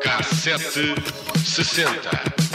Cassete sessenta.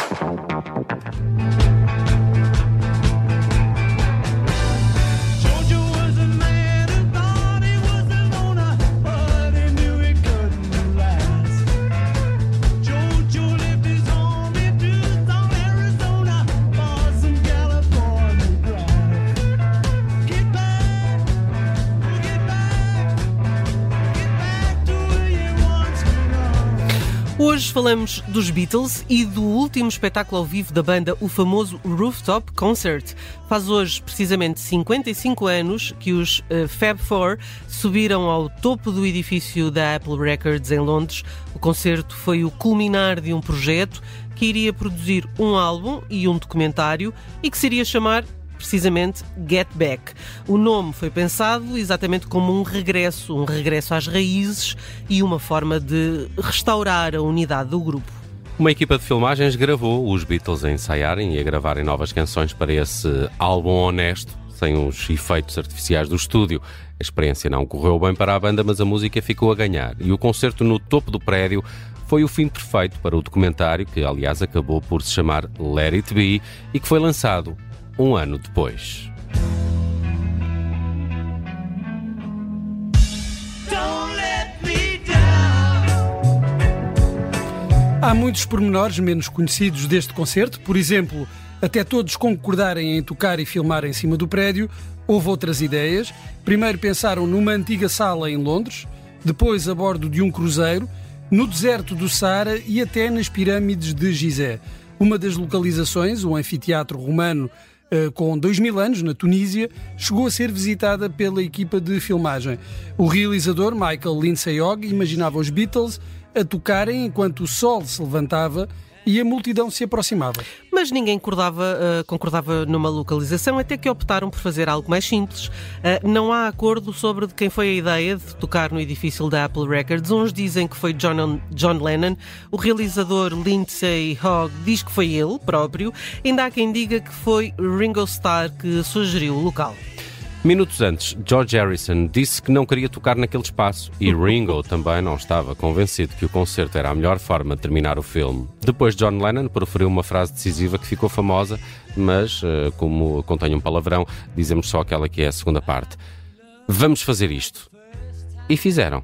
Hoje falamos dos Beatles e do último espetáculo ao vivo da banda, o famoso Rooftop Concert. Faz hoje precisamente 55 anos que os uh, Fab Four subiram ao topo do edifício da Apple Records em Londres. O concerto foi o culminar de um projeto que iria produzir um álbum e um documentário e que se iria chamar precisamente Get Back. O nome foi pensado exatamente como um regresso, um regresso às raízes e uma forma de restaurar a unidade do grupo. Uma equipa de filmagens gravou os Beatles a ensaiarem e a gravarem novas canções para esse álbum honesto, sem os efeitos artificiais do estúdio. A experiência não correu bem para a banda, mas a música ficou a ganhar. E o concerto no topo do prédio foi o fim perfeito para o documentário, que aliás acabou por se chamar Let It Be e que foi lançado um ano depois. Há muitos pormenores menos conhecidos deste concerto, por exemplo, até todos concordarem em tocar e filmar em cima do prédio, houve outras ideias. Primeiro pensaram numa antiga sala em Londres, depois a bordo de um cruzeiro, no deserto do Saara e até nas pirâmides de Gizé. Uma das localizações, o anfiteatro romano com dois mil anos, na Tunísia, chegou a ser visitada pela equipa de filmagem. O realizador, Michael Lindsay Ogg, imaginava os Beatles a tocarem enquanto o sol se levantava e a multidão se aproximava. Mas ninguém concordava, uh, concordava numa localização, até que optaram por fazer algo mais simples. Uh, não há acordo sobre de quem foi a ideia de tocar no edifício da Apple Records. Uns dizem que foi John, John Lennon, o realizador Lindsay Hogg diz que foi ele próprio, ainda há quem diga que foi Ringo Starr que sugeriu o local. Minutos antes, George Harrison disse que não queria tocar naquele espaço e Ringo também não estava convencido que o concerto era a melhor forma de terminar o filme. Depois, John Lennon proferiu uma frase decisiva que ficou famosa, mas, eh, como contém um palavrão, dizemos só aquela que é a segunda parte. Vamos fazer isto. E fizeram.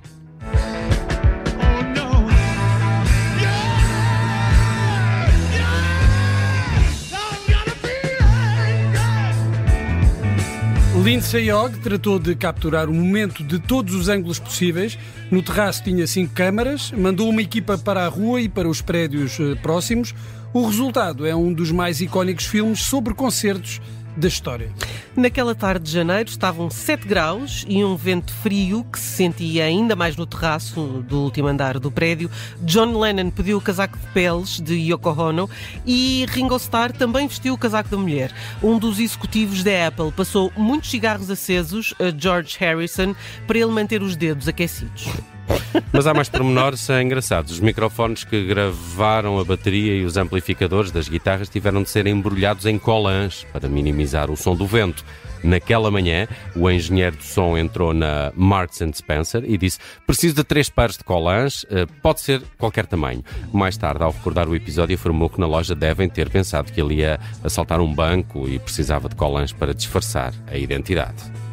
Lindsay Ogg tratou de capturar o momento de todos os ângulos possíveis. No terraço tinha cinco câmaras, mandou uma equipa para a rua e para os prédios eh, próximos. O resultado é um dos mais icónicos filmes sobre concertos da história. Naquela tarde de janeiro estavam 7 graus e um vento frio que se sentia ainda mais no terraço do último andar do prédio. John Lennon pediu o casaco de peles de Yoko Ono e Ringo Starr também vestiu o casaco da mulher. Um dos executivos da Apple passou muitos cigarros acesos a George Harrison para ele manter os dedos aquecidos. Mas há mais pormenores engraçados. Os microfones que gravaram a bateria e os amplificadores das guitarras tiveram de ser embrulhados em colãs para minimizar o som do vento. Naquela manhã, o engenheiro do som entrou na Marks Spencer e disse: Preciso de três pares de colãs, eh, pode ser qualquer tamanho. Mais tarde, ao recordar o episódio, afirmou que na loja devem ter pensado que ele ia assaltar um banco e precisava de colãs para disfarçar a identidade.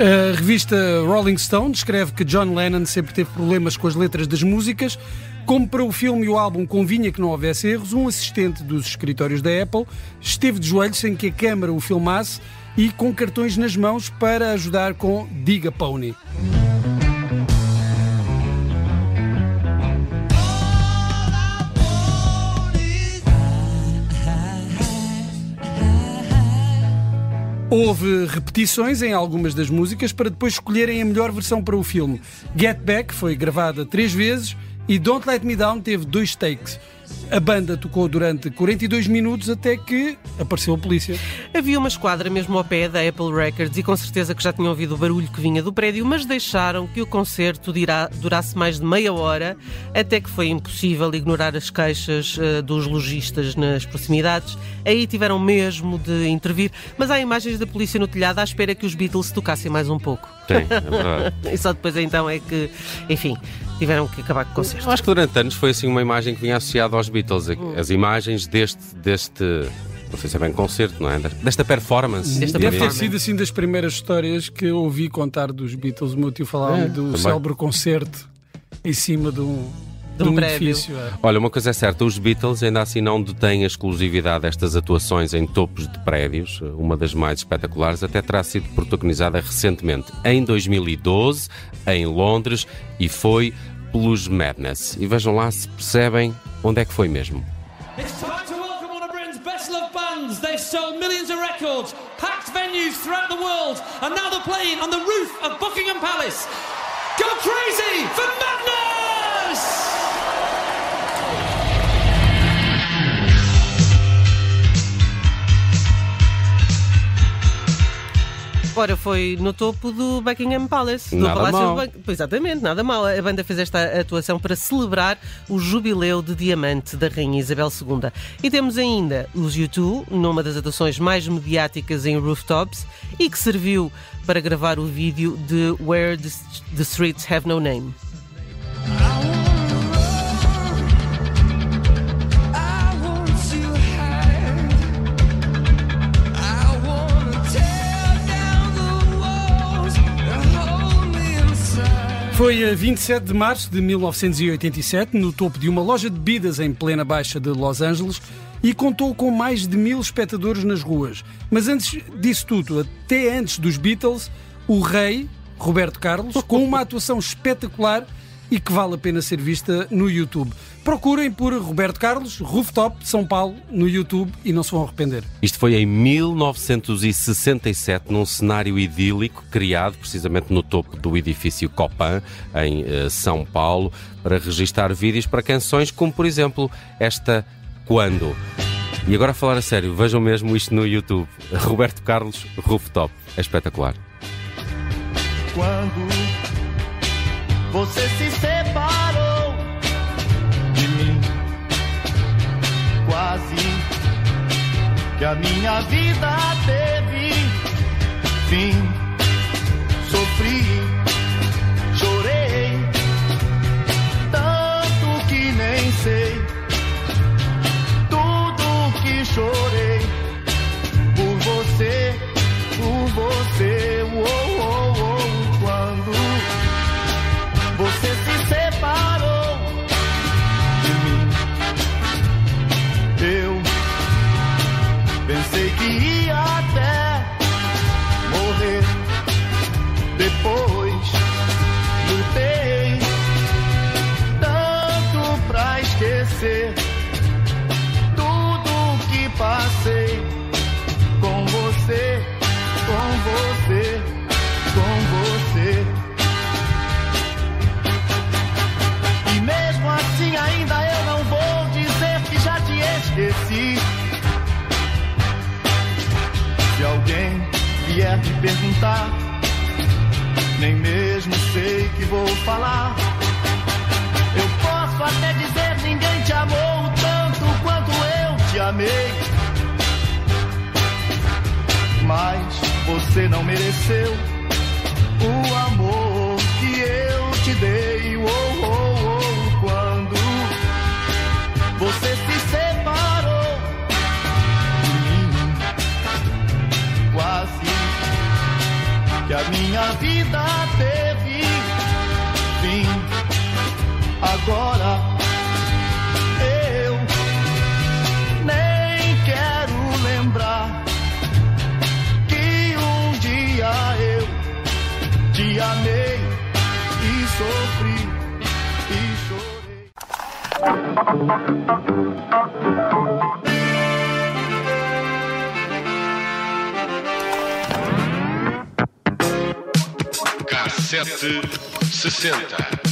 A revista Rolling Stone descreve que John Lennon sempre teve problemas com as letras das músicas. Como para o filme e o álbum convinha que não houvesse erros, um assistente dos escritórios da Apple esteve de joelhos sem que a câmara o filmasse e com cartões nas mãos para ajudar com Diga Pony. Houve repetições em algumas das músicas para depois escolherem a melhor versão para o filme. Get Back foi gravada três vezes e Don't Let Me Down teve dois takes. A banda tocou durante 42 minutos até que apareceu a polícia. Havia uma esquadra mesmo ao pé da Apple Records e com certeza que já tinham ouvido o barulho que vinha do prédio, mas deixaram que o concerto durasse mais de meia hora, até que foi impossível ignorar as queixas uh, dos lojistas nas proximidades. Aí tiveram mesmo de intervir, mas há imagens da polícia no telhado à espera que os Beatles tocassem mais um pouco. Sim, é verdade. e só depois então é que, enfim, tiveram que acabar com o concerto. Eu acho que durante anos foi assim uma imagem que vinha associada aos Beatles. Hum. As imagens deste, deste não sei se é bem concerto, não é? Desta performance. Desta Deve ter performance. sido assim das primeiras histórias que eu ouvi contar dos Beatles. O meu tio falava É, do também. célebre concerto em cima de um, De um de um prédio. edifício. é. Olha, uma coisa é certa, os Beatles ainda assim não detêm a exclusividade destas atuações em topos de prédios. Uma das mais espetaculares até terá sido protagonizada recentemente, em 2012, em Londres, e foi pelos Madness. E vejam lá se percebem onde é que foi mesmo. It's time to welcome one of Britain's best loved bands. They've sold millions of records, packed venues throughout the world, and now they're playing on the roof of Buckingham Palace. Go crazy for madness! Ora, foi no topo do Buckingham Palace, do Nada Palácio mal. do Exatamente, nada mal. A banda fez esta atuação para celebrar o jubileu de diamante da Rainha Isabel II. E temos ainda os U2, numa das atuações mais mediáticas em rooftops e que serviu para gravar o vídeo de Where the Streets Have No Name. Foi a 27 de março de 1987, no topo de uma loja de bebidas em plena baixa de Los Angeles, e contou com mais de mil espectadores nas ruas. Mas antes disso tudo, até antes dos Beatles, o rei, Roberto Carlos, com uma atuação espetacular e que vale a pena ser vista no YouTube. Procurem por Roberto Carlos, Rooftop, São Paulo, no YouTube e não se vão arrepender. Isto foi em 1967, num cenário idílico criado precisamente no topo do edifício Copan, em eh, São Paulo, para registar vídeos para canções como, por exemplo, esta Quando. E agora a falar a sério, vejam mesmo isto no YouTube. Roberto Carlos Rooftop. É espetacular. quando você se separou de mim. Quase que a minha vida teve perguntar, nem mesmo sei que vou falar. Eu posso até dizer ninguém te amou tanto quanto eu te amei. Mas você não mereceu que a minha vida teve fim. Agora eu nem quero lembrar que um dia eu te amei e sofri e chorei. Cassete 60.